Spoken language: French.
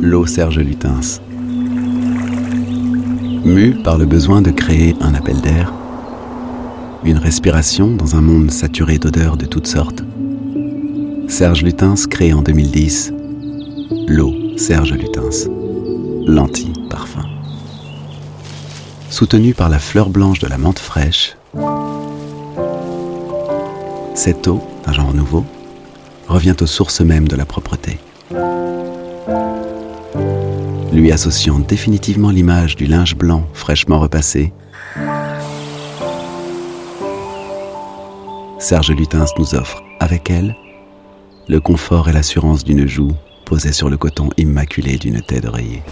L'eau Serge Lutens. Mu par le besoin de créer un appel d'air, une respiration dans un monde saturé d'odeurs de toutes sortes, Serge Lutens crée en 2010 l'eau Serge Lutens, l'anti-parfum. Soutenu par la fleur blanche de la menthe fraîche, cette eau, d'un genre nouveau, revient aux sources mêmes de la propreté. Lui associant définitivement l'image du linge blanc fraîchement repassé, Serge Lutens nous offre, avec elle, le confort et l'assurance d'une joue posée sur le coton immaculé d'une tête d'oreiller.